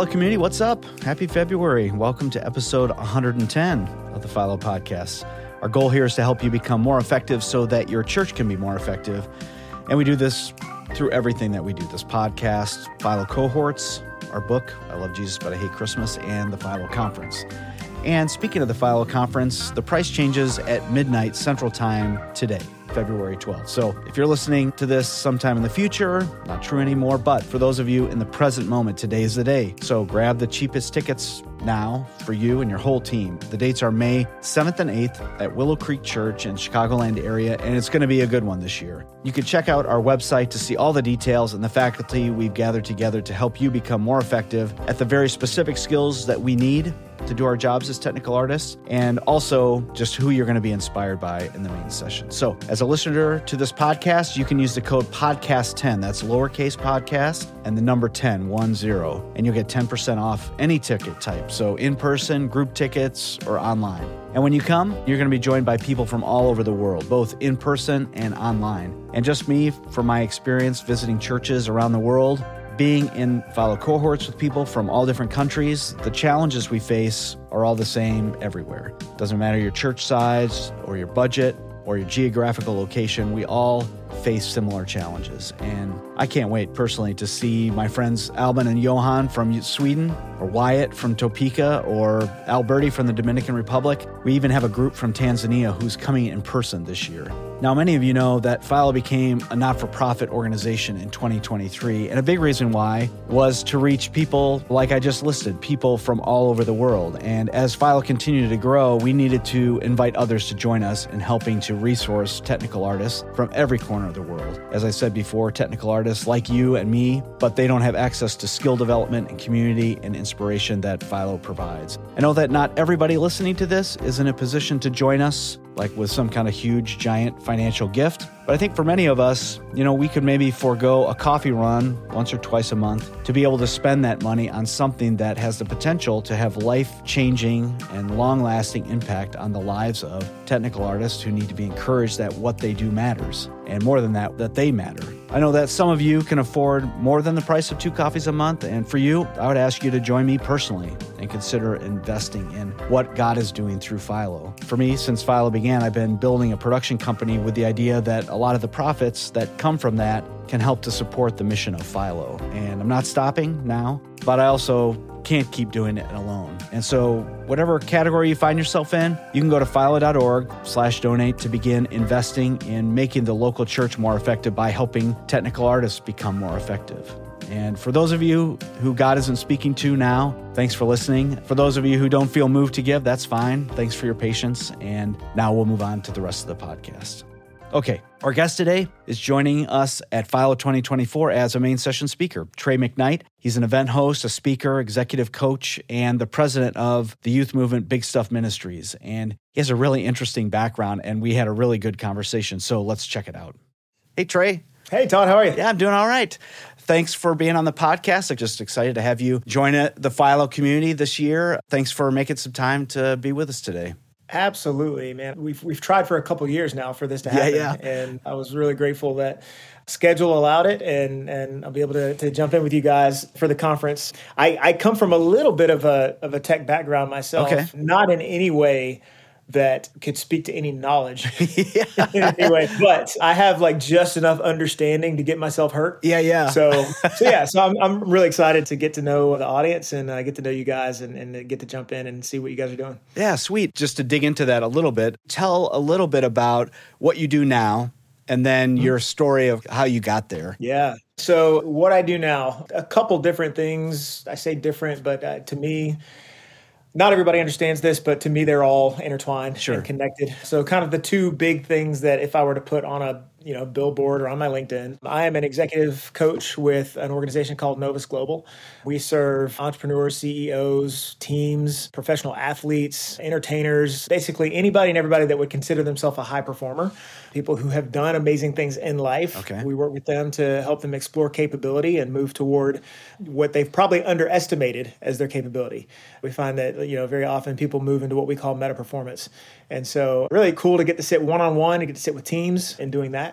FILO community, what's up? Happy February. Welcome to episode 110 of the FILO podcast. Our goal here is to help you become more effective so that your church can be more effective. And we do this through everything that we do this podcast, FILO cohorts, our book, I Love Jesus But I Hate Christmas, and the FILO Conference. And speaking of the FILO Conference, the price changes at midnight Central Time today. February 12th. So if you're listening to this sometime in the future, not true anymore, but for those of you in the present moment, today is the day. So grab the cheapest tickets now for you and your whole team. The dates are May 7th and 8th at Willow Creek Church in Chicagoland area, and it's going to be a good one this year. You can check out our website to see all the details and the faculty we've gathered together to help you become more effective at the very specific skills that we need to do our jobs as technical artists, and also just who you're going to be inspired by in the main session. So, as a listener to this podcast, you can use the code podcast10. That's lowercase podcast and the number 10, 1 0, and you'll get 10% off any ticket type. So, in person, group tickets, or online. And when you come, you're going to be joined by people from all over the world, both in person and online. And just me, from my experience visiting churches around the world, being in FILO cohorts with people from all different countries, the challenges we face are all the same everywhere. Doesn't matter your church size or your budget or your geographical location, we all face similar challenges. And I can't wait personally to see my friends Alban and Johan from Sweden, or Wyatt from Topeka, or Alberti from the Dominican Republic. We even have a group from Tanzania who's coming in person this year. Now, many of you know that FILO became a not for profit organization in 2023, and a big reason why was to reach people like I just listed, people from all over the world. And as FILO continued to grow, we needed to invite others to join us in helping to resource technical artists from every corner of the world. As I said before, technical artists like you and me, but they don't have access to skill development and community and inspiration that FILO provides. I know that not everybody listening to this is in a position to join us like with some kind of huge, giant financial gift. But I think for many of us, you know, we could maybe forego a coffee run once or twice a month to be able to spend that money on something that has the potential to have life changing and long lasting impact on the lives of technical artists who need to be encouraged that what they do matters. And more than that, that they matter. I know that some of you can afford more than the price of two coffees a month. And for you, I would ask you to join me personally and consider investing in what God is doing through FILO. For me, since FILO began, I've been building a production company with the idea that a lot of the profits that come from that can help to support the mission of FILO. And I'm not stopping now, but I also can't keep doing it alone. And so whatever category you find yourself in, you can go to filo.org slash donate to begin investing in making the local church more effective by helping technical artists become more effective. And for those of you who God isn't speaking to now, thanks for listening. For those of you who don't feel moved to give, that's fine. Thanks for your patience. And now we'll move on to the rest of the podcast. Okay, our guest today is joining us at FILO 2024 as a main session speaker, Trey McKnight. He's an event host, a speaker, executive coach, and the president of the youth movement Big Stuff Ministries. And he has a really interesting background, and we had a really good conversation. So let's check it out. Hey, Trey. Hey, Todd, how are you? Yeah, I'm doing all right. Thanks for being on the podcast. I'm just excited to have you join the FILO community this year. Thanks for making some time to be with us today. Absolutely, man. We've we've tried for a couple years now for this to happen, yeah, yeah. and I was really grateful that schedule allowed it, and and I'll be able to, to jump in with you guys for the conference. I, I come from a little bit of a of a tech background myself, okay. not in any way that could speak to any knowledge. Anyway but i have like just enough understanding to get myself hurt. Yeah yeah. So so yeah so i'm, I'm really excited to get to know the audience and uh, get to know you guys and, and get to jump in and see what you guys are doing. Yeah sweet. Just to dig into that a little bit tell a little bit about what you do now and then mm-hmm. your story of how you got there. Yeah. So what i do now a couple different things. I say different but uh, to me not everybody understands this, but to me, they're all intertwined sure. and connected. So, kind of the two big things that if I were to put on a you know billboard or on my linkedin. I am an executive coach with an organization called novus global. We serve entrepreneurs ceos teams professional athletes entertainers basically anybody and everybody that would consider themselves a high performer people who have done amazing things in life. Okay. we work with them to help them explore capability and move toward what they've probably underestimated as their capability. We find that you know very often people move into what we call meta performance and so really cool to get to sit one on one, and get to sit with teams and doing that.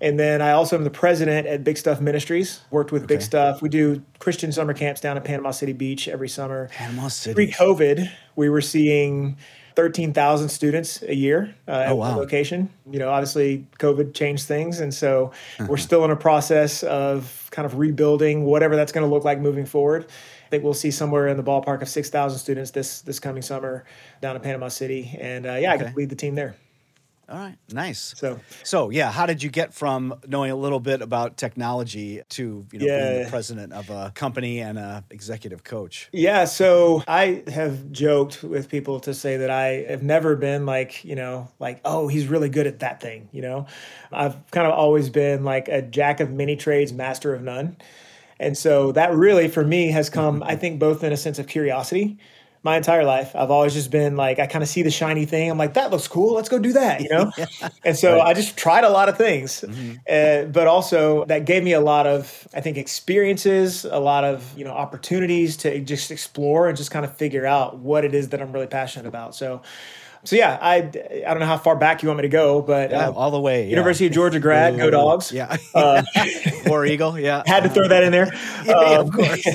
And then I also am the president at Big Stuff Ministries. Worked with Big Stuff. We do Christian summer camps down in Panama City Beach every summer. Panama City. Pre-COVID, we were seeing 13,000 students a year uh, at Oh, one wow. location. You know, obviously COVID changed things, and so we're still in a process of kind of rebuilding whatever that's going to look like moving forward. I think we'll see somewhere in the ballpark of 6,000 students this this coming summer down in Panama City, and uh, yeah, I can lead the team there. All right, nice. So So yeah, how did you get from knowing a little bit about technology to you know being the president of a company and a executive coach? Yeah, so I have joked with people to say that I have never been like, you know, like, oh, he's really good at that thing, you know. I've kind of always been like a jack of many trades, master of none. And so that really for me has come, I think, both in a sense of curiosity. My entire life, I've always just been like, I kind of see the shiny thing. I'm like, that looks cool. Let's go do that, you know? And so I just tried a lot of things. Uh, but also, that gave me a lot of, I think, experiences, a lot of, you know, opportunities to just explore and just kind of figure out what it is that I'm really passionate about. So, so yeah, I, I don't know how far back you want me to go, but Yeah, uh, all the way. yeah. University of Georgia grad, go dogs. Yeah. Uh, War Eagle. Yeah. had to throw that in there. Yeah, of Um, course,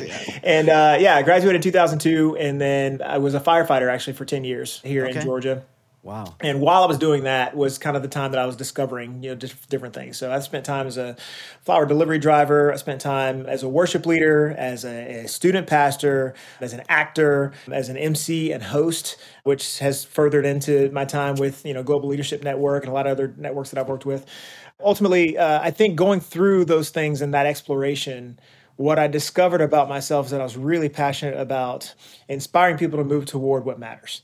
and uh, yeah, I graduated in 2002, and then I was a firefighter actually for 10 years here Okay. in Georgia. Wow. And while I was doing that was kind of the time that I was discovering, you know, different things. So I spent time as a flower delivery driver. I spent time as a worship leader, as a, a student pastor, as an actor, as an MC and host, which has furthered into my time with, you know, Global Leadership Network and a lot of other networks that I've worked with. Ultimately, uh, I think going through those things and that exploration, what I discovered about myself is that I was really passionate about inspiring people to move toward what matters.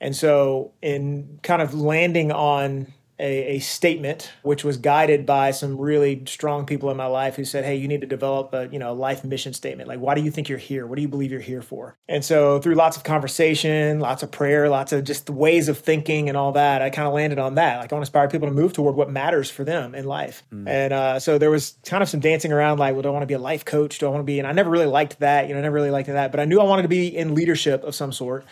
And so, in kind of landing on a, a statement, which was guided by some really strong people in my life who said, "Hey, you need to develop a you know life mission statement. Like, why do you think you're here? What do you believe you're here for?" And so, through lots of conversation, lots of prayer, lots of just ways of thinking and all that, I kind of landed on that. Like, I want to inspire people to move toward what matters for them in life. And uh, so there was kind of some dancing around, like, well, do I want to be a life coach? Do I want to be? And I never really liked that. You know, I never really liked that. But I knew I wanted to be in leadership of some sort.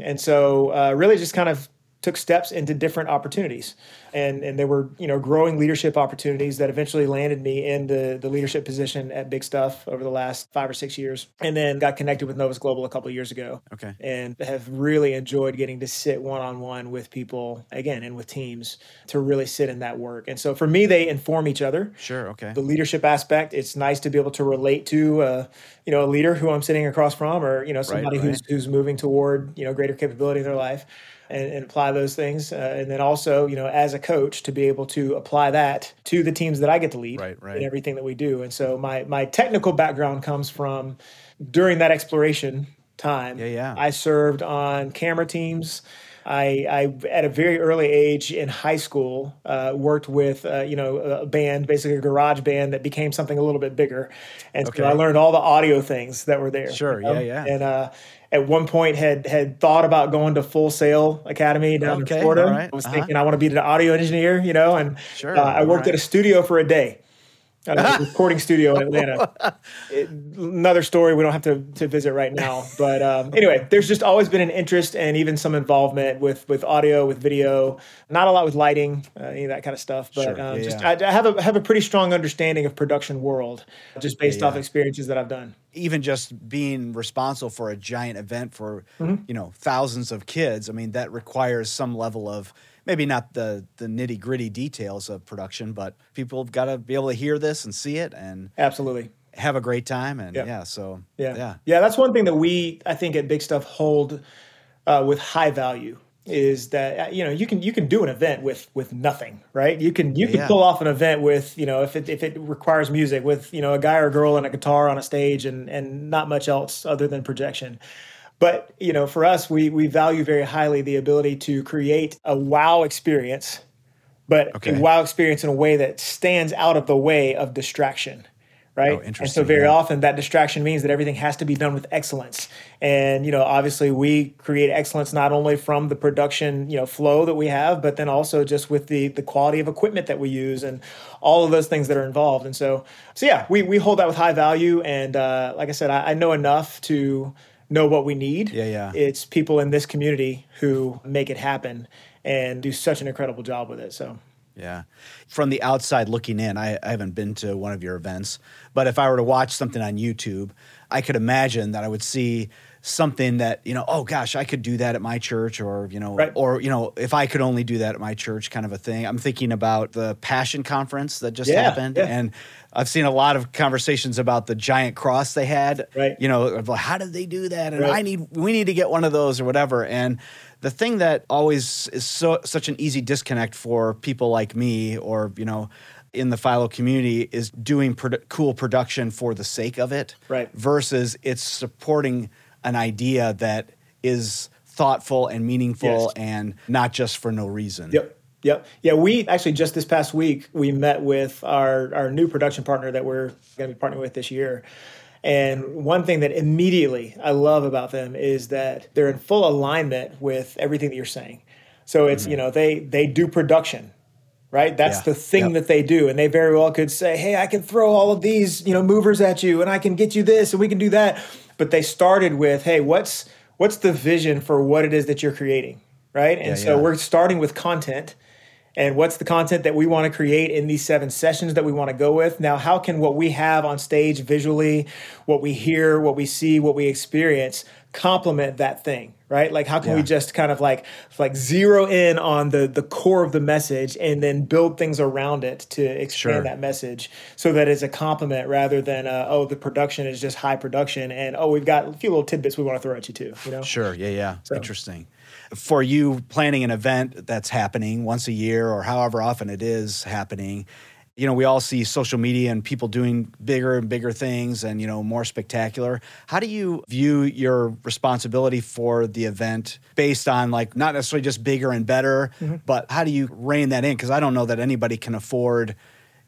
And so, uh, really, just kind of took steps into different opportunities, and and there were you know growing leadership opportunities that eventually landed me in the the leadership position at Big Stuff over the last five or six years, and then got connected with Novus Global a couple of years ago. Okay. and have really enjoyed getting to sit one on one with people again and with teams to really sit in that work. And so for me, they inform each other Sure. Okay. the leadership aspect. It's nice to be able to relate to, uh, you know, a leader who I'm sitting across from, or you know, somebody who's right. who's moving toward you know greater capability in their life, and, and apply those things. Uh, and then also, you know, as a coach, to be able to apply that to the teams that I get to lead Right, right. in everything that we do. And so my my technical background comes from during that exploration time. Yeah, yeah. I served on camera teams. I, I at a very early age in high school uh, worked with uh, you know a band, basically a garage band that became something a little bit bigger, and Okay. so I learned all the audio things that were there. Sure, you know? yeah, yeah. And uh, at one point had had thought about going to Full Sail Academy down Okay, in Florida. right, I was uh-huh. thinking I want to be an audio engineer, you know, and Sure, uh, I worked right. at a studio for a day. A recording studio in Atlanta it- another story we don't have to, to visit right now but um, anyway there's just always been an interest and even some involvement with with audio with video not a lot with lighting uh, any of that kind of stuff but Sure. um, Yeah, just yeah. I, I have a have a pretty strong understanding of production world just based Yeah, off experiences that I've done even just being responsible for a giant event for Mm-hmm. you know thousands of kids i mean that requires some level of maybe not the the nitty gritty details of production but people have got to be able to hear this and see it and absolutely have a great time and Yeah. yeah, so Yeah. yeah Yeah, that's one thing that we I think at Big Stuff hold uh, with high value is that uh, you know you can you can do an event with with nothing right you can you can Yeah. pull off an event with you know if it if it requires music with you know a guy or girl and a guitar on a stage and and not much else other than projection but you know for us we we value very highly the ability to create a wow experience but Okay. a wow experience in a way that stands out of the way of distraction right? and so Oh, very yeah. often that distraction means that everything has to be done with excellence. And you know, obviously we create excellence not only from the production, you know, flow that we have, but then also just with the the quality of equipment that we use and all of those things that are involved. And so so yeah, we we hold that with high value and uh, like I said, I, I know enough to know what we need. Yeah, yeah. It's people in this community who make it happen and do such an incredible job with it. So Yeah. From the outside looking in, I, I haven't been to one of your events, but if I were to watch something on YouTube, I could imagine that I would see something that you know oh gosh i could do that at my church or you know Right. or you know if i could only do that at my church kind of a thing i'm thinking about the passion conference that just Yeah, happened yeah. and i've seen a lot of conversations about the giant cross they had Right. you know how did they do that and Right. i need we need to get one of those or whatever and the thing that always is so such an easy disconnect for people like me or you know in the FILO community is doing produ- cool production for the sake of it Right. versus it's supporting an idea that is thoughtful and meaningful Yes. and not just for no reason. Yep. Yep. Yeah, we actually just this past week we met with our our new production partner that we're going to be partnering with this year. And one thing that immediately I love about them is that they're in full alignment with everything that you're saying. So it's, you know, they they do production, right? That's Mm-hmm. Yeah. the thing Yep. that they do. And they very well could say, "Hey, I can throw all of these, you know, movers at you and I can get you this and we can do that." But they started with, "Hey, what's what's the vision for what it is that you're creating?" Right? And Yeah, so yeah. we're starting with content and what's the content that we want to create in these seven sessions that we want to go with now how can what we have on stage visually what we hear what we see what we experience complement that thing right like how can we just kind of like like zero in on the the core of the message and then build things around it to expand Sure. that message so that it's a complement rather than uh, oh the production is just high production and oh we've got a few little tidbits we want to throw at you too you know Sure. Yeah. Yeah. Interesting. For you planning an event that's happening once a year or however often it is happening, you know, we all see social media and people doing bigger and bigger things and, you know, more spectacular. How do you view your responsibility for the event based on like not necessarily just bigger and better, Mm-hmm. but how do you rein that in? Because I don't know that anybody can afford.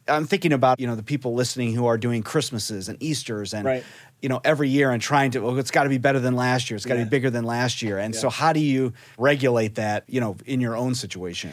I'm thinking about, you know, the people listening who are doing Christmases and Easters and Right. You know every year and trying to well it's got to be better than last year it's got to Yeah. be bigger than last year and so how do you regulate that you know in your own situation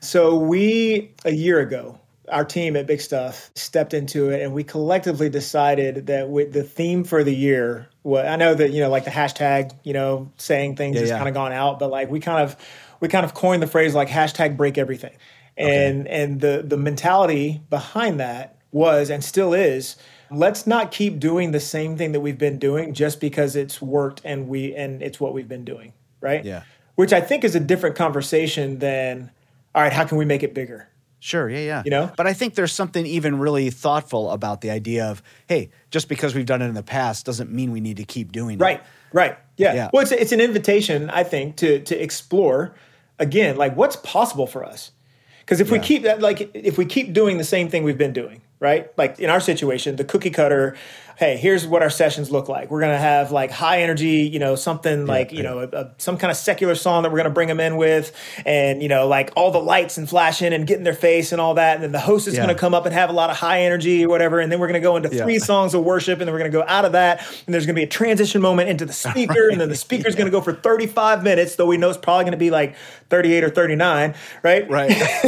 So we a year ago, our team at Big Stuff stepped into it, and we collectively decided that with the theme for the year. What I know that you know, like the hashtag, you know, saying things Yeah, has yeah. kind of gone out, but like we kind of we kind of coined the phrase like hashtag break everything, and and the the mentality behind that was and still is. Let's not keep doing the same thing that we've been doing just because it's worked and we and it's what we've been doing, right? Yeah. Which I think is a different conversation than all right, how can we make it bigger? sure yeah yeah You know? but i think there's something even really thoughtful about the idea of hey just because we've done it in the past doesn't mean we need to keep doing Right, it right. Yeah. Yeah. Well, it's, it's an invitation, I think, to to explore again, like what's possible for us. Because if we keep that, like, if we keep doing the same thing we've been doing, right? Like in our situation, the cookie cutter. Hey, here's what our sessions look like. We're gonna have like high energy, you know, something like you yeah. know, a, a, some kind of secular song that we're gonna bring them in with, and you know, like all the lights and flashing and getting their face and all that, and then the host is Yeah. gonna come up and have a lot of high energy or whatever, and then we're gonna go into Yeah. three songs of worship, and then we're gonna go out of that, and there's gonna be a transition moment into the speaker, and then the speaker's gonna go for 35 minutes, though we know it's probably gonna be like 38 or 39, right? right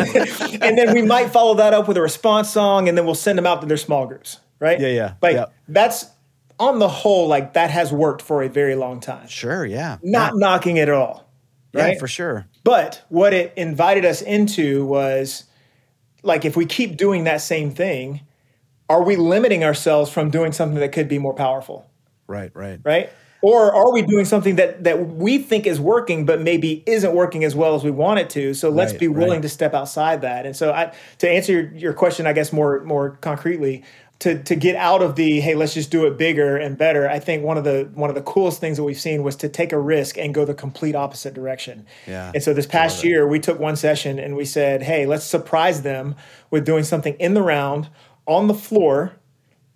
and then we might follow that up with a response song, and then we'll send them out to their small groups, right? Yeah, yeah, Like yeah. that's on the whole, like that has worked for a very long time. sure yeah Not yeah. knocking it at all, yeah, for sure But what it invited us into was like if we keep doing that same thing, are we limiting ourselves from doing something that could be more powerful? right right right? Or are we doing something that that we think is working, but maybe isn't working as well as we want it to? So let's Right, be willing right. to step outside that. And so, I, to answer your, your question, I guess more more concretely, to to get out of the hey, let's just do it bigger and better. I think one of the one of the coolest things that we've seen was to take a risk and go the complete opposite direction. Yeah. And so this past year, we took one session and we said, hey, let's surprise them with doing something in the round on the floor,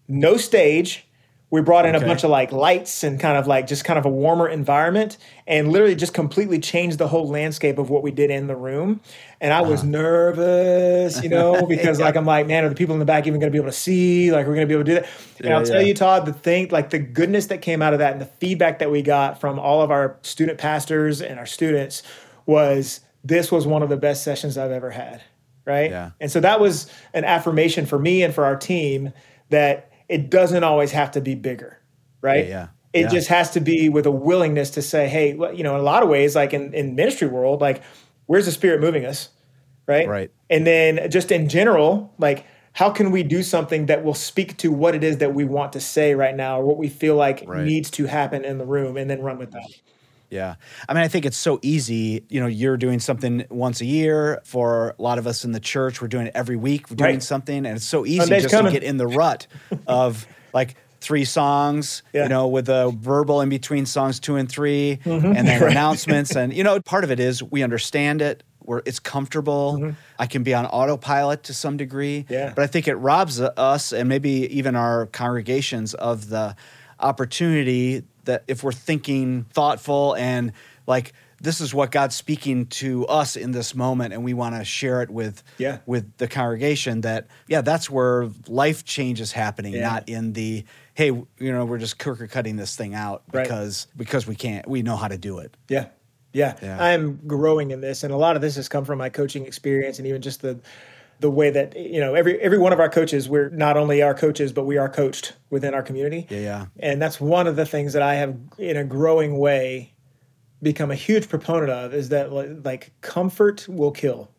no stage. We brought in Okay. a bunch of like lights and kind of like just kind of a warmer environment and literally just completely changed the whole landscape of what we did in the room. And I Uh-huh. was nervous, you know, because like I'm like, man, are the people in the back even going to be able to see? Like, we're going to be able to do that. And Yeah, I'll tell yeah. you, Todd, the thing, like the goodness that came out of that and the feedback that we got from all of our student pastors and our students was this was one of the best sessions I've ever had. Right. Yeah. And so that was an affirmation for me and for our team that it doesn't always have to be bigger. Right. Yeah, yeah. It Yeah. just has to be with a willingness to say, hey, well, you know, in a lot of ways, like in, in ministry world, like where's the spirit moving us? Right. Right. And then just in general, like how can we do something that will speak to what it is that we want to say right now or what we feel like Right. needs to happen in the room and then run with that. Yeah. I mean, I think it's so easy. You know, you're doing something once a year. For a lot of us in the church, we're doing it every week. We're doing Right. something, and it's so easy Sunday's just coming. to get in the rut of like three songs, Yeah. you know, with a verbal in between songs two and 3 and then Mm-hmm. Right. announcements. And, you know, part of it is we understand it. We're, it's comfortable. I can be on autopilot to some degree. Mm-hmm. Yeah. But I think it robs us and maybe even our congregations of the opportunity that if we're thinking thoughtful and like this is what God's speaking to us in this moment and we want to share it with Yeah. with the congregation that yeah that's where life change is happening Yeah. not in the hey you know we're just cooker cutting this thing out Right. because because we can't we know how to do it Yeah. Yeah. Yeah. I'm growing in this and a lot of this has come from my coaching experience and even just the the way that you know every every one of our coaches we're not only our coaches but we are coached within our community. yeah yeah And that's one of the things that I have in a growing way become a huge proponent of is that like comfort will kill.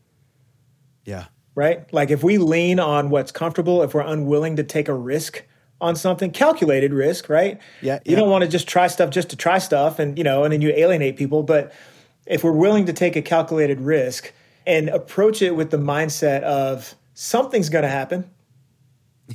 yeah right? Like if we lean on what's comfortable, if we're unwilling to take a risk on something, calculated risk, right? Yeah, You yeah. don't want to just try stuff just to try stuff and you know, and then you alienate people, but if we're willing to take a calculated risk and approach it with the mindset of something's going to happen,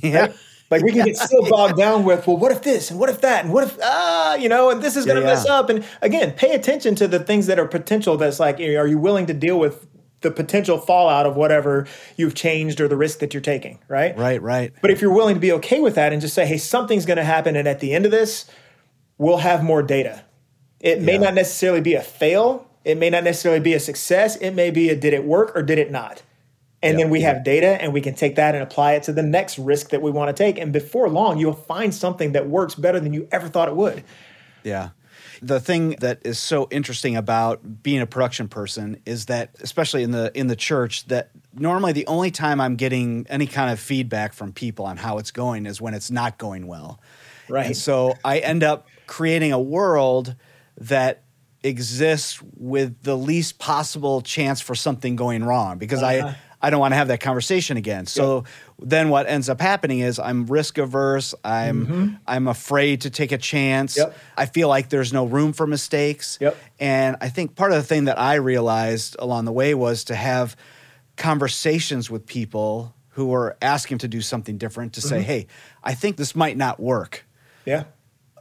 yeah like we can get so bogged down with, well, what if this and what if that and what if ah, you know, and this is going to Yeah, mess yeah. up. And again, pay attention to the things that are potential. That's like, are you willing to deal with the potential fallout of whatever you've changed or the risk that you're taking, right? right right But if you're willing to be okay with that and just say, hey, something's going to happen, and at the end of this, we'll have more data. It may Yeah. not necessarily be a fail. It may not necessarily be a success. It may be a did it work or did it not? And then we have data and we can take that and apply it to the next risk that we want to take. And before long, you'll find something that works better than you ever thought it would. Yeah. The thing that is so interesting about being a production person is that especially in the in the church that normally the only time I'm getting any kind of feedback from people on how it's going is when it's not going well. Right. And so I end up creating a world that exists with the least possible chance for something going wrong because Uh-huh. I I don't want to have that conversation again. So then what ends up happening is I'm risk averse. I'm I'm afraid to take a chance. Mm-hmm. Yep. I feel like there's no room for mistakes. Yep. And I think part of the thing that I realized along the way was to have conversations with people who were asking to do something different to Mm-hmm. say, "Hey, I think this might not work." Yeah.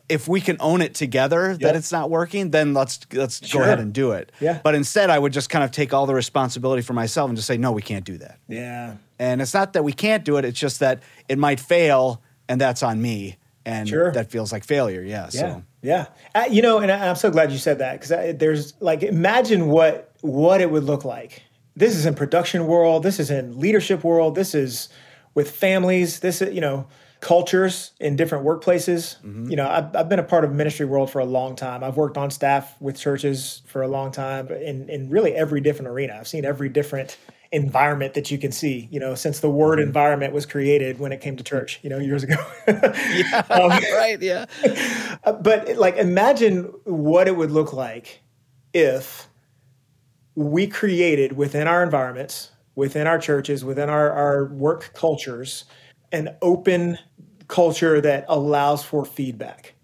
If we can own it together that it's not working, then let's let's Sure. go ahead and do it. Yeah. But instead, I would just kind of take all the responsibility for myself and just say, no, we can't do that. Yeah. And it's not that we can't do it; it's just that it might fail, and that's on me, and Sure. that feels like failure. Yeah. Yeah, So yeah. Uh, you know, and I, I'm so glad you said that because there's like, imagine what what it would look like. This is in production world. This is in leadership world. This is with families. This is you know cultures in different workplaces. Mm-hmm. You know, I've, I've been a part of ministry world for a long time. I've worked on staff with churches for a long time in in really every different arena. I've seen every different environment that you can see you know since the word mm-hmm. environment was created when it came to church you know years ago Um, right. Yeah. Uh, but like imagine what it would look like if we created within our environments within our churches within our, our work cultures an open culture that allows for feedback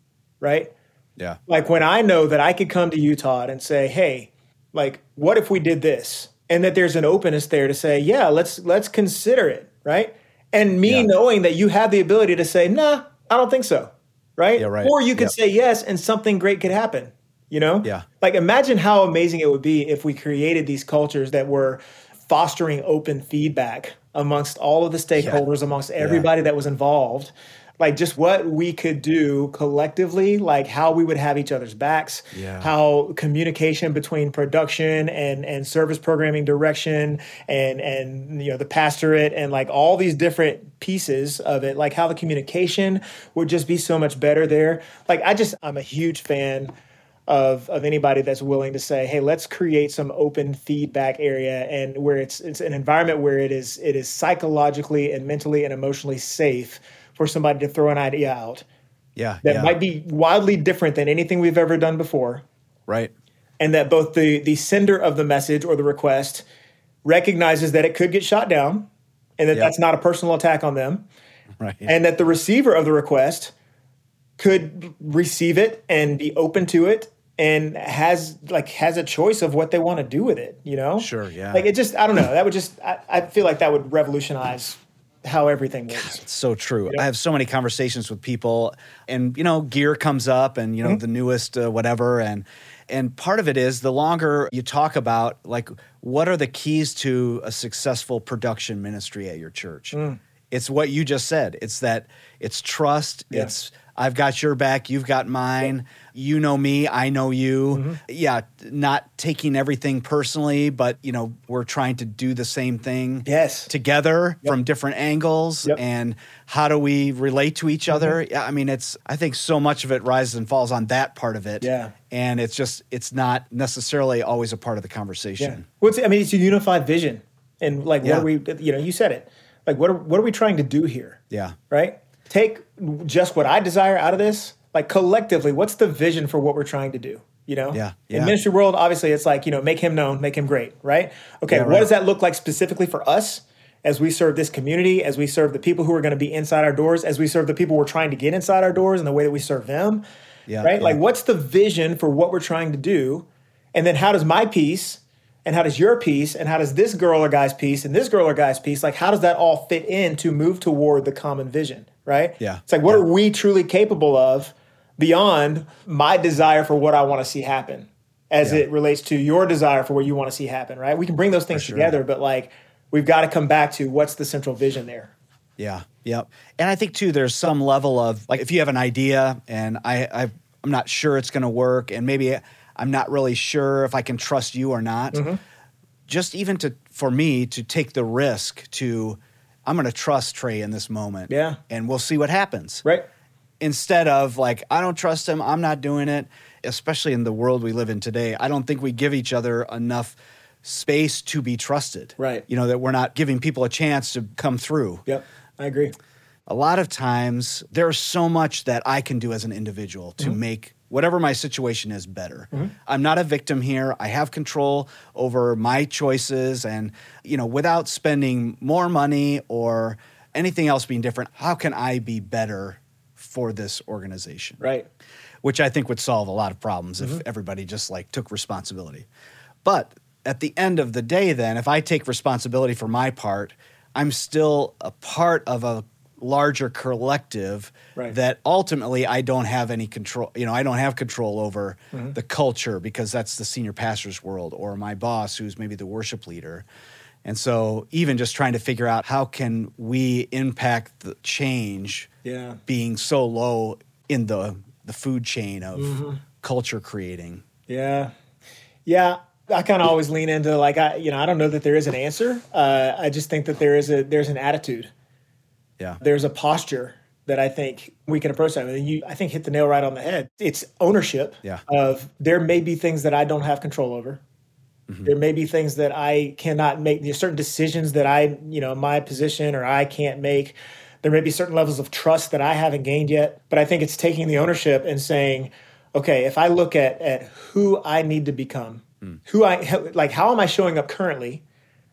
right Yeah. like when I know that I could come to you, Todd, and say, "Hey, like, what if we did this?" and that there's an openness there to say, "Yeah, let's let's consider it," right? And me Yeah. knowing that you have the ability to say, "Nah, I don't think so," right? Yeah, right. Or you could Yep. say yes, and something great could happen. You know? Yeah. Like, imagine how amazing it would be if we created these cultures that were fostering open feedback amongst all of the stakeholders, amongst everybody that was involved like just what we could do collectively like how we would have each other's backs Yeah. how communication between production and and service programming direction and and you know the pastorate and like all these different pieces of it like how the communication would just be so much better there. Like i just i'm a huge fan of of anybody that's willing to say, "Hey, let's create some open feedback area and where it's it's an environment where it is it is psychologically and mentally and emotionally safe for somebody to throw an idea out Yeah. that yeah. might be wildly different than anything we've ever done before." right. And that both the the sender of the message or the request recognizes that it could get shot down and that that's not a personal attack on them Right. and that the receiver of the request could receive it and be open to it and has like has a choice of what they want to do with it you know Sure, yeah. like it just i don't know that would just i, I feel like that would revolutionize how everything works It's so true. I have so many conversations with people, and you know, gear comes up, and you know, the newest uh, whatever, and and part of it is the longer you talk about like what are the keys to a successful production ministry at your church. It's what you just said. It's that it's trust. Yeah. It's I've got your back, you've got mine. You know me, I know you. Yeah, not taking everything personally, but you know, we're trying to do the same thing yes together from different angles Yep. Mm-hmm. and how do we relate to each other yeah i mean it's i think so much of it rises and falls on that part of it Yeah. and it's just it's not necessarily always a part of the yeah conversation what's i mean it's a unified vision and like what are we you know you said it like what are, what are we trying to do here yeah right? Take just what I desire out of this. Like collectively, what's the vision for what we're trying to do? You know, Yeah, In ministry world, obviously, it's like you know, make him known, make him great, right? Okay, Yeah, what right. does that look like specifically for us as we serve this community, as we serve the people who are going to be inside our doors, as we serve the people we're trying to get inside our doors, and the way that we serve them, Yeah, right? yeah. Like, what's the vision for what we're trying to do, and then how does my piece and how does your piece and how does this girl or guy's piece and this girl or guy's piece like how does that all fit in to move toward the common vision right Yeah. it's like what Yeah. are we truly capable of beyond my desire for what i want to see happen as Yeah. it relates to your desire for what you want to see happen right we can bring those things sure. together but like we've got to come back to what's the central vision there Yeah, yep. And I think too, there's some level of like if you have an idea and I, I I'm not sure it's going to work, and maybe I'm not really sure if I can trust you or not. Mm-hmm. Just even to for me to take the risk to, I'm going to trust Trey in this moment. Yeah. and we'll see what happens. right Instead of like I don't trust him, I'm not doing it. Especially in the world we live in today, I don't think we give each other enough space to be trusted. Right. You know that we're not giving people a chance to come through yep i agree a lot of times there's so much that I can do as an individual to mm-hmm. make whatever my situation is better. Mm-hmm. I'm not a victim here. I have control over my choices and you know without spending more money or anything else being different, how can I be better for this organization? right which I think would solve a lot of problems if mm-hmm. everybody just like took responsibility. But at the end of the day, then, if I take responsibility for my part, I'm still a part of a larger collective Right. that ultimately I don't have any control. You know, I don't have control over Mm-hmm. the culture because that's the senior pastor's world or my boss, who's maybe the worship leader. And so, even just trying to figure out how can we impact the change yeah being so low in the the food chain of Mm-hmm. culture creating. Yeah. Yeah. I kind of always lean into like I you know I don't know that there is an answer. Uh, I just think that there is a there's an attitude. Yeah. There's a posture that I think we can approach that. And you I think hit the nail right on the head. It's ownership Yeah. of there may be things that I don't have control over. Mm-hmm. There may be things that I cannot make. There's certain decisions that I you know my position or I can't make. There may be certain levels of trust that I haven't gained yet. But I think it's taking the ownership and saying, okay, if I look at at who I need to become, hmm. who I like, how am I showing up currently,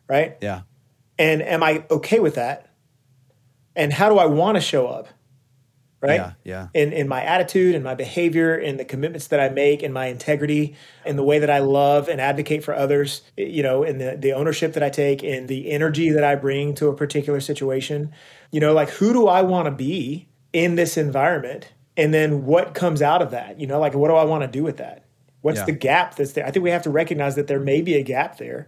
right? Yeah. And am I okay with that? And how do I want to show up, right? Yeah. Yeah. In in my attitude and my behavior, in the commitments that I make, in my integrity, in the way that I love and advocate for others, eh, you know, in the the ownership that I take, in the energy that I bring to a particular situation, you know, like who do I want to be in this environment? And then what comes out of that? You know, like what do I want to do with that? What's Yeah. the gap that's there? I think we have to recognize that there may be a gap there.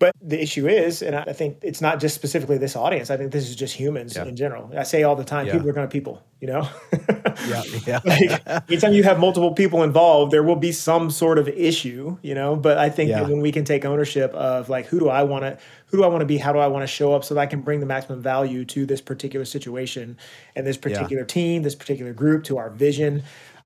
But the issue is, and I think it's not just specifically this audience. I think this is just humans Yeah. in general. I say all the time, Yeah. people are going to people. You know, Yeah. Yeah. like anytime you have multiple people involved, there will be some sort of issue. You know, but I think Yeah. that when we can take ownership of like, who do I want to, who do I want to be, how do I want to show up, so that I can bring the maximum value to this particular situation and this particular team, this particular group, to our vision.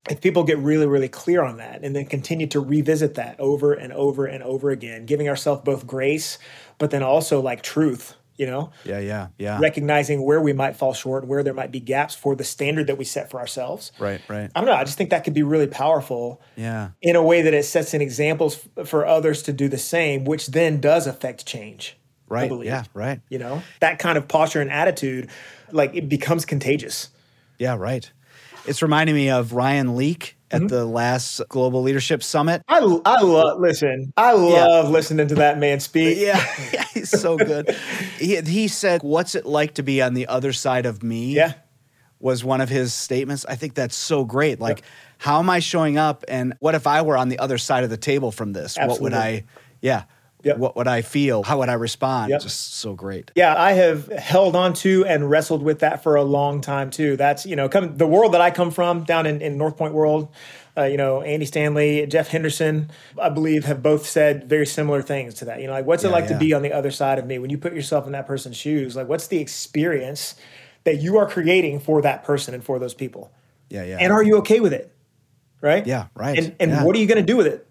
If people get really, really clear on that and then continue to revisit that over and over and over again, giving ourselves both grace, but then also like truth, you know, Yeah. Yeah. Yeah. recognizing where we might fall short where there might be gaps for the standard that we set for ourselves. Right. Right. I don't know. I just think that could be really powerful Yeah. in a way that it sets in examples for others to do the same, which then does affect change. Right. Yeah. Right. You know, that kind of posture and attitude, like it becomes contagious. Yeah. Right. It's reminding me of Ryan Leak at Mm-hmm. the last Global Leadership Summit. I, I love, listen, I love listening to that man speak. Yeah, yeah, he's so good. he, he said, "What's it like to be on the other side of me?" Yeah. was one of his statements. I think that's so great. Like, how am I showing up? And what if I were on the other side of the table from this? What would I? Yeah. Yep. What would I feel? How would I respond? Yep. Just so great. Yeah, I have held on to and wrestled with that for a long time too. That's you know, come the world that I come from down in, in North Point world. Uh, you know, Andy Stanley, Jeff Henderson, I believe, have both said very similar things to that. You know, like what's it like yeah. to be on the other side of me when you put yourself in that person's shoes? Like, what's the experience that you are creating for that person and for those people? Yeah, yeah. And are you okay with it? Right? Yeah, right. And and Yeah. what are you going to do with it?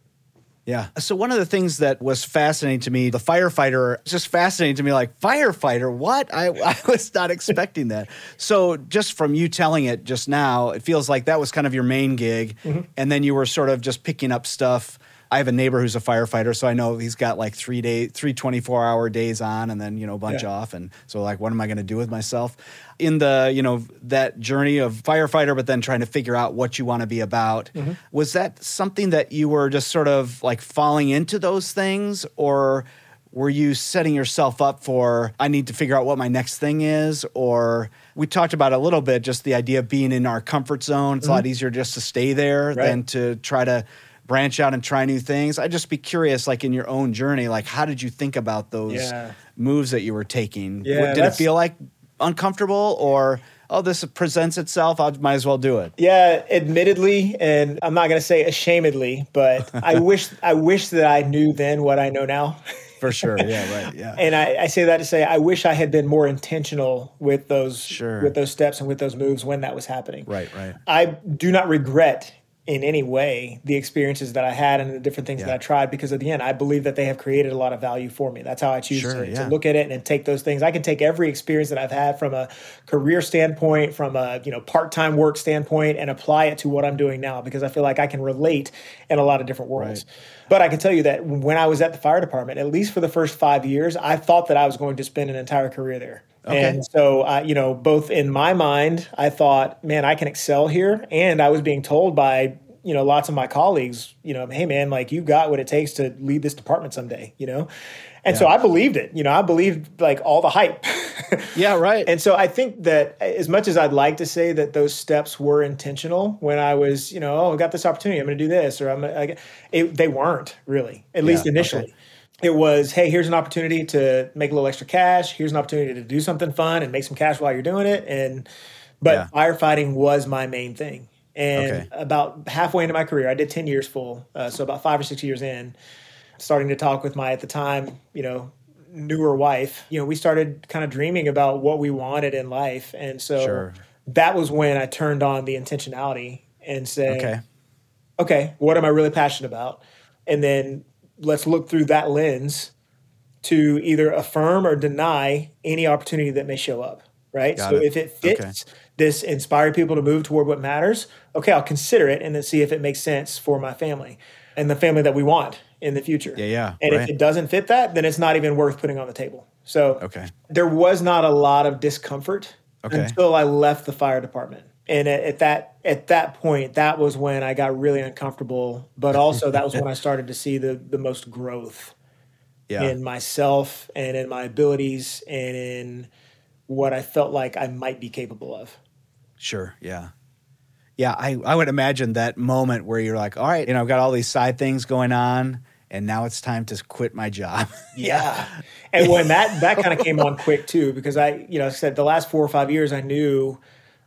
Yeah. So one of the things that was fascinating to me, the firefighter, just fascinating to me, like firefighter, what? I, I was not expecting that. So just from you telling it just now, it feels like that was kind of your main gig. Mm-hmm. And then you were sort of just picking up stuff. I have a neighbor who's a firefighter, so I know he's got like three day, three 24 hour days on and then, you know, a bunch Yeah. off. And so like, what am I going to do with myself? In the, you know, that journey of firefighter, but then trying to figure out what you want to be about, mm-hmm. was that something that you were just sort of like falling into those things or were you setting yourself up for I need to figure out what my next thing is or we talked about a little bit just the idea of being in our comfort zone. It's a lot mm-hmm. easier just to stay there than to try to branch out and try new things. I'd just be curious like in your own journey like how did you think about those Yeah. moves that you were taking? Yeah, Did it feel like uncomfortable or oh this presents itself I might as well do it? Yeah, admittedly, and I'm not going to say ashamedly, but I wish I wish that I knew then what I know now. For sure. Yeah, right. Yeah. And I, I say that to say I wish I had been more intentional with those Sure. with those steps and with those moves when that was happening. right, right. I do not regret in any way the experiences that I had and the different things Yeah. that I tried because at the end I believe that they have created a lot of value for me. That's how I choose Sure, to, yeah. to look at it and take those things. I can take every experience that I've had from a career standpoint, from a you know part-time work standpoint, and apply it to what I'm doing now because I feel like I can relate in a lot of different worlds. But I can tell you that when I was at the fire department, at least for the first five years, I thought that I was going to spend an entire career there. Okay. And so, uh, you know, both in my mind, I thought, man, I can excel here. And I was being told by, you know, lots of my colleagues, you know, hey, man, like you got what it takes to lead this department someday, you know? And so I believed it. You know, I believed like all the hype. Yeah, right. And so I think that as much as I'd like to say that those steps were intentional when I was, you know, oh, I got this opportunity, I'm going to do this, or I'm, I, it, they weren't really, at least okay. It was, hey, here's an opportunity to make a little extra cash. Here's an opportunity to do something fun and make some cash while you're doing it. And, but Yeah. firefighting was my main thing. And Okay. about halfway into my career, I did 10 years full. Uh, so about five or six years in, starting to talk with my, at the time, you know, newer wife, you know, we started kind of dreaming about what we wanted in life. And so Sure. that was when I turned on the intentionality and said, okay. okay, what am I really passionate about? And then let's look through that lens to either affirm or deny any opportunity that may show up, right? Got so it. if it fits Okay. this inspire people to move toward what matters, okay, I'll consider it and then see if it makes sense for my family and the family that we want in the future. Yeah, yeah, And right. if it doesn't fit that, then it's not even worth putting on the table. So Okay. there was not a lot of discomfort Okay. until I left the fire department. And at, at that at that point, that was when I got really uncomfortable. But also that was when I started to see the the most growth Yeah. in myself and in my abilities and in what I felt like I might be capable of. Sure. Yeah. Yeah. I, I would imagine that moment where you're like, all right, you know, I've got all these side things going on and now it's time to quit my job. Yeah. and when that that kind of came on quick too, because I, you know, said the last four or five years, I knew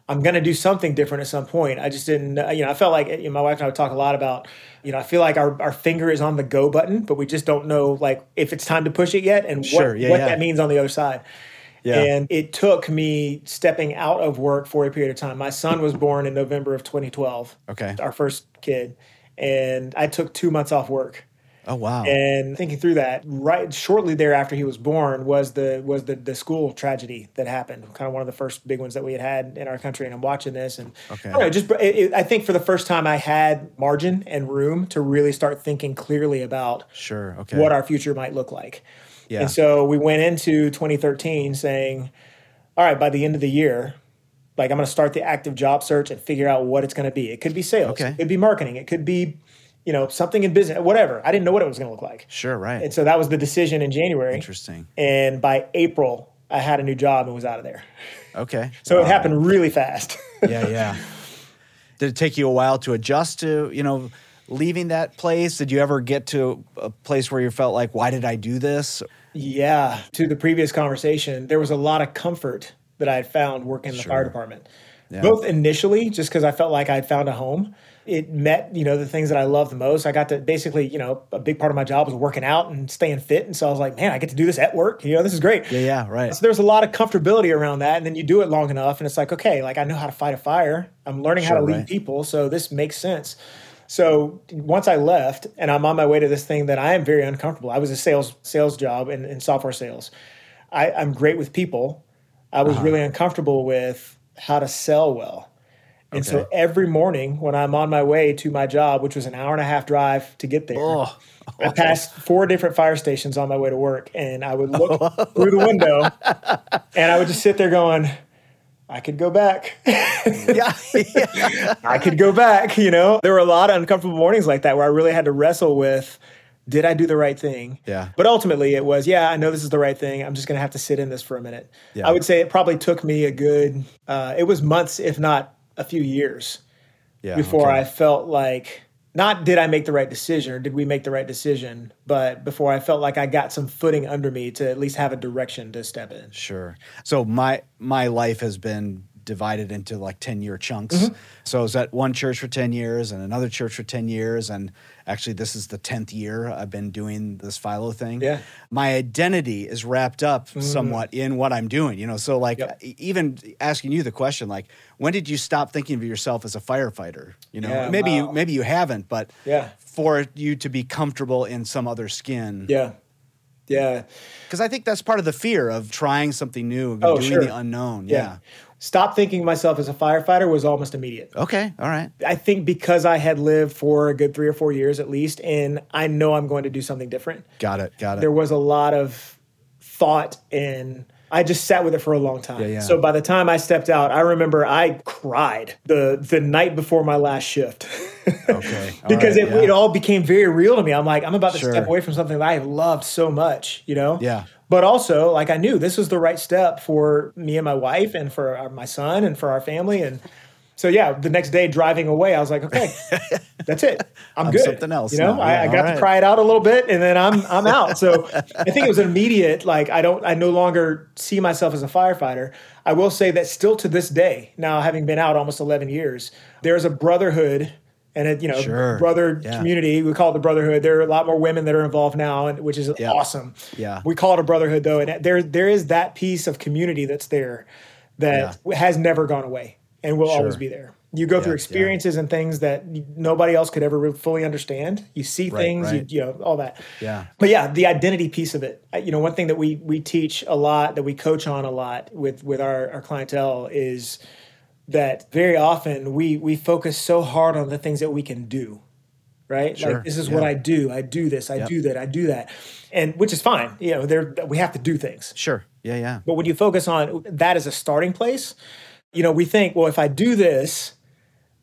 I'm going to do something different at some point. I just didn't, you know, I felt like you know, my wife and I would talk a lot about, you know, I feel like our, our finger is on the go button, but we just don't know like if it's time to push it yet and Sure, what, yeah, what yeah. that means on the other side. Yeah. And it took me stepping out of work for a period of time. My son was born in November of 2012 okay. our first kid, and I took two months off work. Oh wow. And thinking through that, right shortly thereafter he was born was the was the the school tragedy that happened. Kind of one of the first big ones that we had had in our country. And I'm watching this, and Okay. I don't know, just it, it- I think for the first time I had margin and room to really start thinking clearly about sure. Okay. what our future might look like. Yeah. And so we went into 2013 saying, all right, by the end of the year, like I'm going to start the active job search and figure out what it's going to be. It could be sales, Okay. it could be marketing, it could be, you know, something in business, whatever. I didn't know what it was going to look like. Sure. Right. And so that was the decision in January. Interesting. And by April, I had a new job and was out of there. Okay. So it happened really fast. yeah, yeah. Did it take you a while to adjust to, you know, leaving that place? Did you ever get to a place where you felt like, why did I do this? Yeah, to the previous conversation, there was a lot of comfort that I had found working in the fire department. Yeah. Both initially, just because I felt like I had found a home. It met, you know, the things that I love the most. I got to basically, you know, a big part of my job was working out and staying fit. And so I was like, man, I get to do this at work. You know, this is great. Yeah, yeah, right. So there's a lot of comfortability around that. And then you do it long enough, and it's like, okay, like I know how to fight a fire. I'm learning how to lead right. people. So this makes sense. So once I left and I'm on my way to this thing that I am very uncomfortable. I was a sales sales job in, in software sales. I, I'm great with people. I Uh-huh. was really uncomfortable with how to sell well. And so every morning when I'm on my way to my job, which was an hour and a half drive to get there, Oh, I passed four different fire stations on my way to work, and I would look through the window, and I would just sit there going, "I could go back. yeah. I could go back." You know, there were a lot of uncomfortable mornings like that where I really had to wrestle with, "Did I do the right thing?" Yeah. But ultimately, it was, "Yeah, I know this is the right thing. I'm just going to have to sit in this for a minute." Yeah. I would say it probably took me a good, uh, it was months, if not a few years yeah. before okay. I felt like not did I make the right decision or did we make the right decision, but before I felt like I got some footing under me to at least have a direction to step in. Sure. So my my life has been divided into like 10 year chunks. Mm-hmm. So I was at one church for 10 years and another church for 10 years. And actually, this is the 10th year I've been doing this FILO thing. Yeah. My identity is wrapped up mm-hmm. somewhat in what I'm doing, you know? So, like, Yep. even asking you the question, like, when did you stop thinking of yourself as a firefighter? You know, Yeah, maybe you maybe you haven't, but Yeah. for you to be comfortable in some other skin. Yeah. Yeah. Because I think that's part of the fear of trying something new, Oh, doing sure. the unknown. Yeah. yeah. Stop thinking myself as a firefighter was almost immediate. Okay. All right. I think because I had lived for a good three or four years at least, and I know I'm going to do something different. Got it. Got it. there was a lot of thought and I just sat with it for a long time. Yeah, yeah. So by the time I stepped out, I remember I cried the the night before my last shift. Okay. Because right, it, yeah. it all became very real to me. I'm like, I'm about to Sure. step away from something that I loved so much, you know? Yeah. But also, like, I knew this was the right step for me and my wife and for our, my son and for our family. And so, yeah, the next day driving away, I was like, okay, that's it. I'm, I'm good. something else You know, now. I, Yeah, I got all to cry it out a little bit and then I'm, I'm out. So I think it was an immediate, like, I don't, I no longer see myself as a firefighter. I will say that still to this day, now having been out almost 11 years, there's a brotherhood and it, you know, Sure. brother Yeah. community. We call it the brotherhood. There are a lot more women that are involved now, and which is Yeah. awesome. Yeah. we call it a brotherhood though, and there there is that piece of community that's there that has never gone away and will always be there. You go through yeah. experiences and things that nobody else could ever really fully understand. You see Right, things, right. You, you know, all that. Yeah. But yeah, the identity piece of it. You know, one thing that we we teach a lot, that we coach on a lot with with our, our clientele is that very often we we focus so hard on the things that we can do. Right? Sure, Like this is what. I do. I do this, I Yep. do that, I do that. And which is fine. You know, there we have to do things. Sure. Yeah. Yeah. But when you focus on that as a starting place, you know, we think, well, if I do this,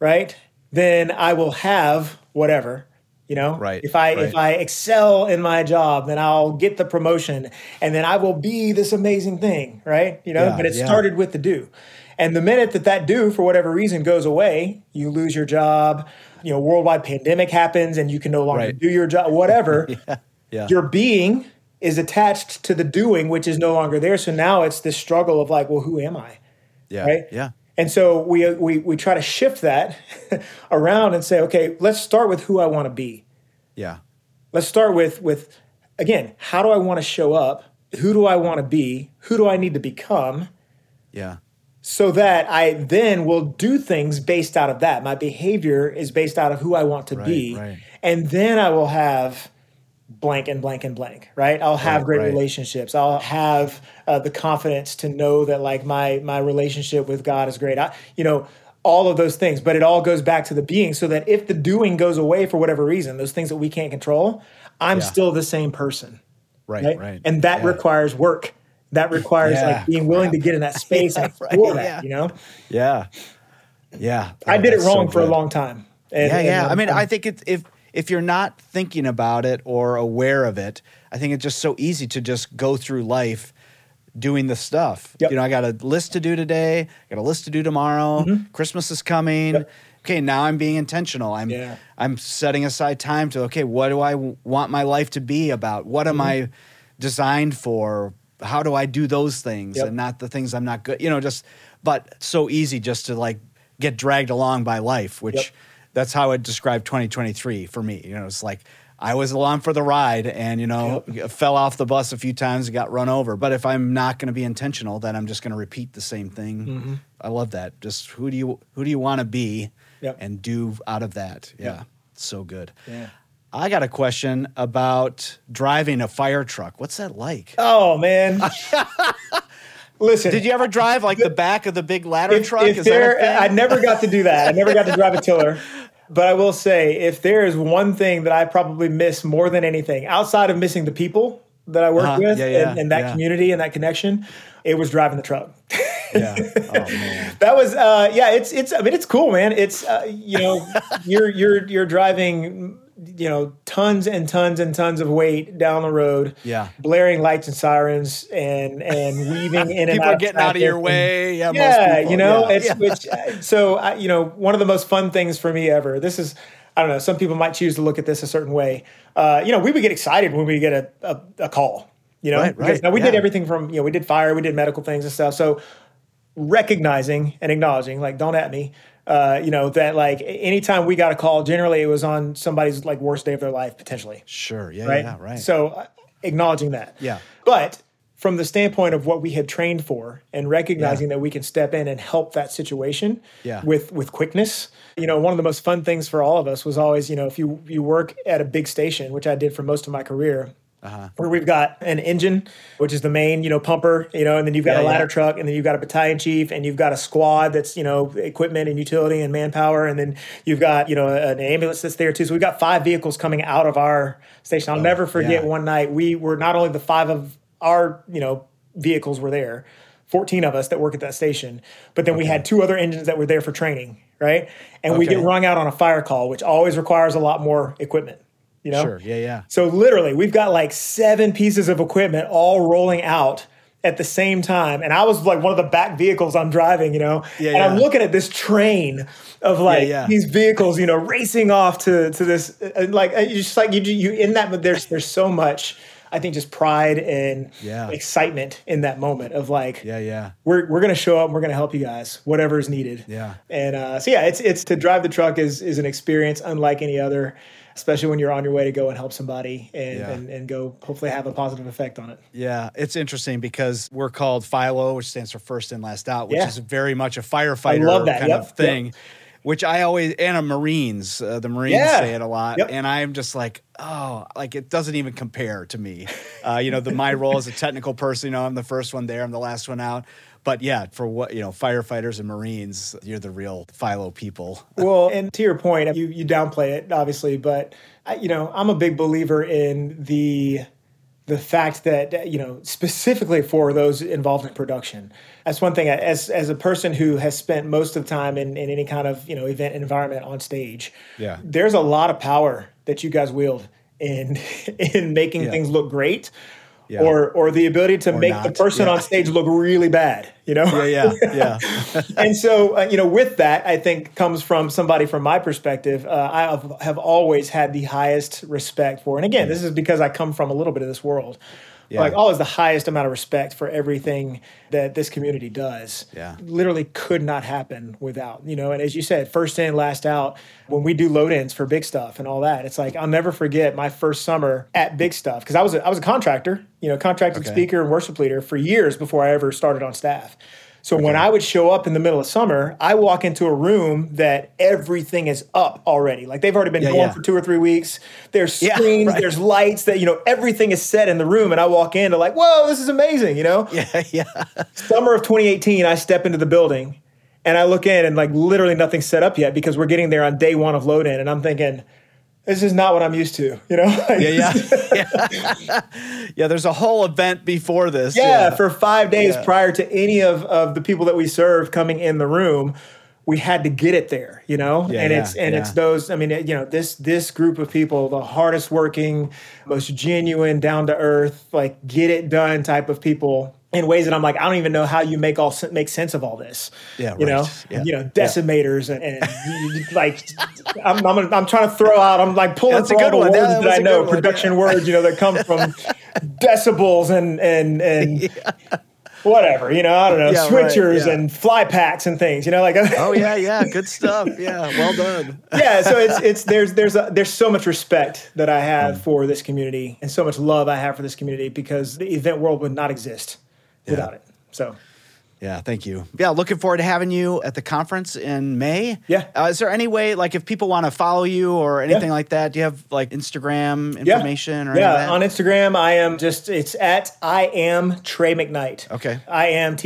right, then I will have whatever. You know, Right, If I right. if I excel in my job, then I'll get the promotion, and then I will be this amazing thing, right? You know, Yeah, but it yeah. started with the do, and the minute that that do, for whatever reason, goes away, you lose your job. You know, worldwide pandemic happens, and you can no longer Right. do your job. Whatever Yeah. your being is attached to the doing, which is no longer there. So now it's this struggle of like, well, who am I? yeah. right? Yeah. And so we uh, we we try to shift that around and say, okay, let's start with who I want to be. Yeah. Let's start with with again, how do I want to show up? Who do I want to be? Who do I need to become? Yeah. So that I then will do things based out of that. My behavior is based out of who I want to Right, be. right. And then I will have blank and blank and blank, right? I'll have Right, great relationships. I'll have uh, the confidence to know that like my my relationship with God is great. I, you know, all of those things, but it all goes back to the being so that if the doing goes away for whatever reason, those things that we can't control, I'm Yeah. still the same person, Right, right? right. And that Yeah. requires work. That requires Yeah, like being willing to get in that space and right, explore that, yeah. you know? Yeah. Yeah. I Oh, did it that's so wrong for a long time. And- Yeah, yeah. I'm- I mean, I'm- I think it's if if you're not thinking about it or aware of it, I think it's just so easy to just go through life doing the stuff. Yep. You know, I got a list to do today, I got a list to do tomorrow. Christmas is coming. Mm-hmm. Yep. Okay, now I'm being intentional. I'm Yeah. I'm setting aside time to okay, what do I w- want my life to be about? What am Mm-hmm. I designed for? How do I do those things Yep. and not the things I'm not good? You know, just but so easy just to like get dragged along by life, which Yep. that's how I describe 2023 for me. You know, it's like I was along for the ride and, you know, fell off the bus a few times and got run over. But if I'm not going to be intentional, then I'm just going to repeat the same thing. Mm-hmm. I love that. Just who do you who do you want to be Yep. and do out of that? Yeah. So good. Yeah. I got a question about driving a fire truck. What's that like? Oh man. Listen, Did you ever drive like the back of the big ladder if, truck? if Is there. I never got to do that. I never got to drive a tiller. But I will say, if there is one thing that I probably miss more than anything, outside of missing the people that I work Uh-huh. with Yeah, yeah, and, and that yeah. community and that connection, it was driving the truck. yeah. Oh man. that was uh yeah it's it's i mean it's cool man it's uh, you know you're you're you're driving you know tons and tons and tons of weight down the road Yeah. blaring lights and sirens and and weaving in and People out are of getting out of your and- way. Yeah. most yeah, you know, Yeah, it's yeah. which so I, you know one of the most fun things for me ever. This is I don't know. Some people might choose to look at this a certain way. Uh, you know, we would get excited when we get a a, a call. You know, Right, because right, now we did everything from you know we did fire, we did medical things and stuff. So recognizing and acknowledging, like, don't at me. Uh, you know that like anytime we got a call, generally it was on somebody's like worst day of their life potentially Sure. Yeah. right? Yeah. Right. So uh, acknowledging that. Yeah. But from the standpoint of what we had trained for and recognizing that we can step in and help that situation Yeah. with with quickness. You know, one of the most fun things for all of us was always, you know, if you you work at a big station, which I did for most of my career, Uh-huh. where we've got an engine, which is the main, you know, pumper, you know, and then you've got Yeah, a ladder yeah. truck, and then you've got a battalion chief, and you've got a squad that's, you know, equipment and utility and manpower, and then you've got, you know, an ambulance that's there too. So we've got five vehicles coming out of our station. I'll never forget yeah. one night we were not only the five of our, you know, vehicles were there, 14 of us that work at that station, but then we had two other engines that were there for training, right? And we get rung out on a fire call, which always requires a lot more equipment. You know? Sure. Yeah. Yeah. So literally, we've got like seven pieces of equipment all rolling out at the same time. And I was like one of the back vehicles I'm driving, you know. Yeah, and I'm looking at this train of like yeah. these vehicles, you know, racing off to to this uh, like uh, you just like you you in that but there's there's so much I think just pride and Yeah. excitement in that moment of like Yeah. Yeah. we're we're gonna show up and we're gonna help you guys, whatever is needed. Yeah. And uh, so yeah, it's it's to drive the truck is is an experience unlike any other, especially when you're on your way to go and help somebody and Yeah. and, and go hopefully have a positive effect on it. Yeah, it's interesting because we're called FILO, which stands for first in, last out, which Yeah. is very much a firefighter kind Yep, of thing. Which I always and a Marines, uh, the Marines Yeah. say it a lot, Yep. and I'm just like, oh, like it doesn't even compare to me. Uh, you know, the my role as a technical person, you know, I'm the first one there, I'm the last one out. But yeah, for what you know, firefighters and Marines, you're the real FILO people. Well, and to your point, you you downplay it obviously, but I, you know I'm a big believer in the the fact that you know specifically for those involved in production. That's one thing. As as a person who has spent most of the time in, in any kind of you know event environment on stage, Yeah. there's a lot of power that you guys wield in in making Yeah. things look great. Yeah. Or, or the ability to make the person Yeah. on stage look really bad, you know? Yeah, yeah, yeah. and so, uh, you know, with that, I think comes from somebody from my perspective. Uh, I have, have always had the highest respect for, and again, this is because I come from a little bit of this world. Yeah. Like always, the highest amount of respect for everything that this community does. Yeah. literally could not happen without you know. And as you said, first in, last out. When we do load ins for big stuff and all that, it's like I'll never forget my first summer at big stuff because I was a, I was a contractor, you know, contracted Okay. speaker and worship leader for years before I ever started on staff. So when I would show up in the middle of summer, I walk into a room that everything is up already. Like they've already been Yeah, going yeah. for two or three weeks. There's Yeah, screens, right. there's lights that, you know, everything is set in the room. And I walk in to like, whoa, this is amazing, you know? Yeah, yeah. Summer of 2018, I step into the building and I look in and like literally nothing's set up yet because we're getting there on day one of load in. And I'm thinking, this is not what I'm used to, you know? Like, Yeah, yeah. yeah. Yeah, there's a whole event before this. Yeah, for five days Yeah. prior to any of, of the people that we serve coming in the room, we had to get it there, you know. Yeah, and yeah, it's and it's those. I mean, you know, this this group of people, the hardest working, most genuine, down to earth, like get it done type of people. In ways that I'm like, I don't even know how you make all make sense of all this. Yeah, you know. Yeah. you know, decimators and, and you- like, I'm, I'm I'm trying to throw out. I'm like pulling That's a for all good the one. words That that, I know, good production yeah. words, you know, that come from decibels and and and whatever, you know, I don't know, Yeah, right, switchers yeah. and fly packs and things, you know, like Oh yeah, yeah. Good stuff. Yeah, well done. yeah. So it's it's there's there's a, there's so much respect that I Mm. have for this community and so much love I have for this community because the event world would not exist without it. So Yeah, thank you. Yeah, looking forward to having you at the conference in May. Yeah. Uh, is there any way, like, if people want to follow you or anything like that, do you have like Instagram information or any of yeah that? on instagram i am just it's at i am trey mcknight Okay. i am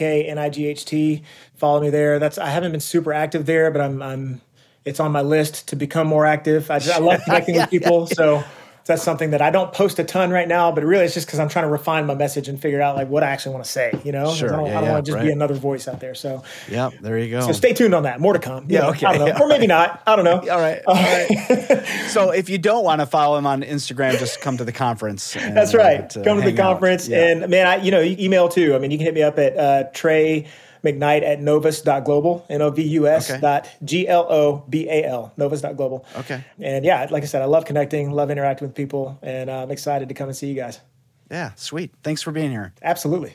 t-r-e-y-m-c-k-n-i-g-h-t follow me there that's i haven't been super active there but i'm i'm it's on my list to become more active i, just, I love connecting with people so that's something that I don't post a ton right now, but really it's just because I'm trying to refine my message and figure out like what I actually want to say. You know, Sure. I don't, Yeah, I don't yeah, want to just be another voice out there. So, yeah, there you go. so stay tuned on that. More to come. You Yeah, okay, I don't know, yeah, or maybe not. I don't know. all right. All right. so if you don't want to follow him on Instagram, just come to the conference. and, That's uh, right. to Come to the conference. Yeah. And man, I, you know, email too. I mean, you can hit me up at uh, Trey McKnight at novus.global, N O V U S Okay. dot G L O B A L, novus.global. Okay. And yeah, like I said, I love connecting, love interacting with people, and I'm excited to come and see you guys. yeah, sweet. Thanks for being here. Absolutely.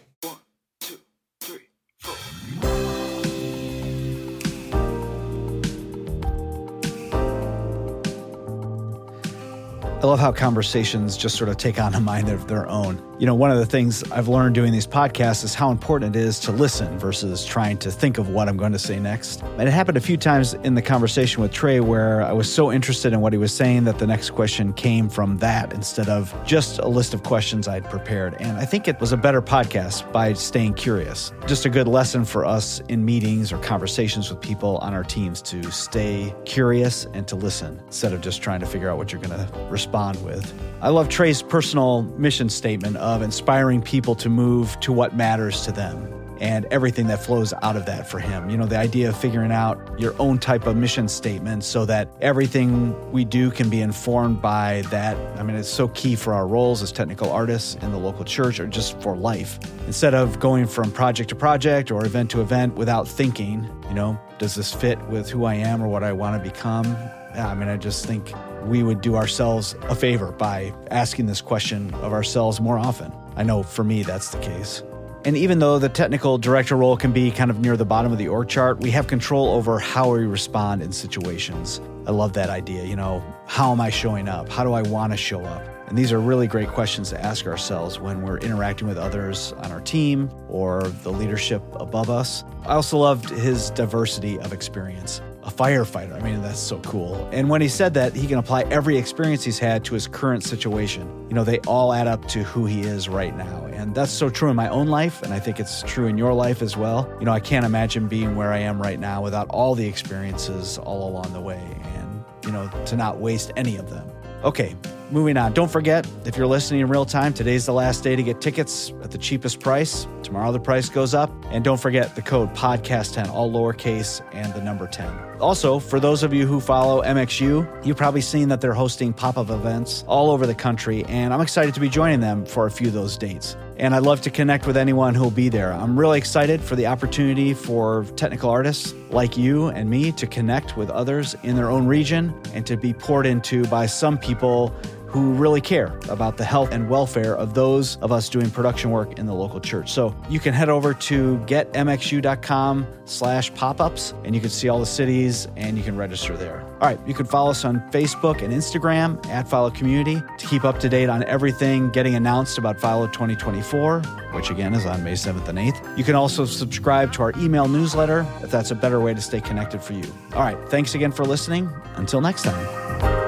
I love how conversations just sort of take on a mind of their own. You know, one of the things I've learned doing these podcasts is how important it is to listen versus trying to think of what I'm going to say next. And it happened a few times in the conversation with Trey where I was so interested in what he was saying that the next question came from that instead of just a list of questions I'd prepared. And I think it was a better podcast by staying curious. Just a good lesson for us in meetings or conversations with people on our teams to stay curious and to listen instead of just trying to figure out what you're going to respond with. I love Trey's personal mission statement of inspiring people to move to what matters to them and everything that flows out of that for him. You know, the idea of figuring out your own type of mission statement so that everything we do can be informed by that. I mean, it's so key for our roles as technical artists in the local church or just for life. Instead of going from project to project or event to event without thinking, you know, does this fit with who I am or what I want to become? Yeah, I mean, I just think we would do ourselves a favor by asking this question of ourselves more often. I know for me, that's the case. And even though the technical director role can be kind of near the bottom of the org chart, we have control over how we respond in situations. I love that idea. You know, how am I showing up? How do I want to show up? And these are really great questions to ask ourselves when we're interacting with others on our team or the leadership above us. I also loved his diversity of experience. A firefighter. I mean, that's so cool. And when he said that, he can apply every experience he's had to his current situation. You know, they all add up to who he is right now. And that's so true in my own life. And I think it's true in your life as well. You know, I can't imagine being where I am right now without all the experiences all along the way and, you know, to not waste any of them. Okay, moving on. Don't forget, if you're listening in real time, today's the last day to get tickets at the cheapest price. Tomorrow the price goes up. And don't forget the code podcast10, all lowercase and the number 10. Also, for those of you who follow MXU, you've probably seen that they're hosting pop up events all over the country. And I'm excited to be joining them for a few of those dates. And I'd love to connect with anyone who'll be there. I'm really excited for the opportunity for technical artists like you and me to connect with others in their own region and to be poured into by some people who really care about the health and welfare of those of us doing production work in the local church. So you can head over to getmxu.com slash pop-ups and you can see all the cities and you can register there. All right, you can follow us on Facebook and Instagram at FILO Community to keep up to date on everything getting announced about FILO 2024, which again is on May 7th and 8th. You can also subscribe to our email newsletter if that's a better way to stay connected for you. All right, thanks again for listening. Until next time.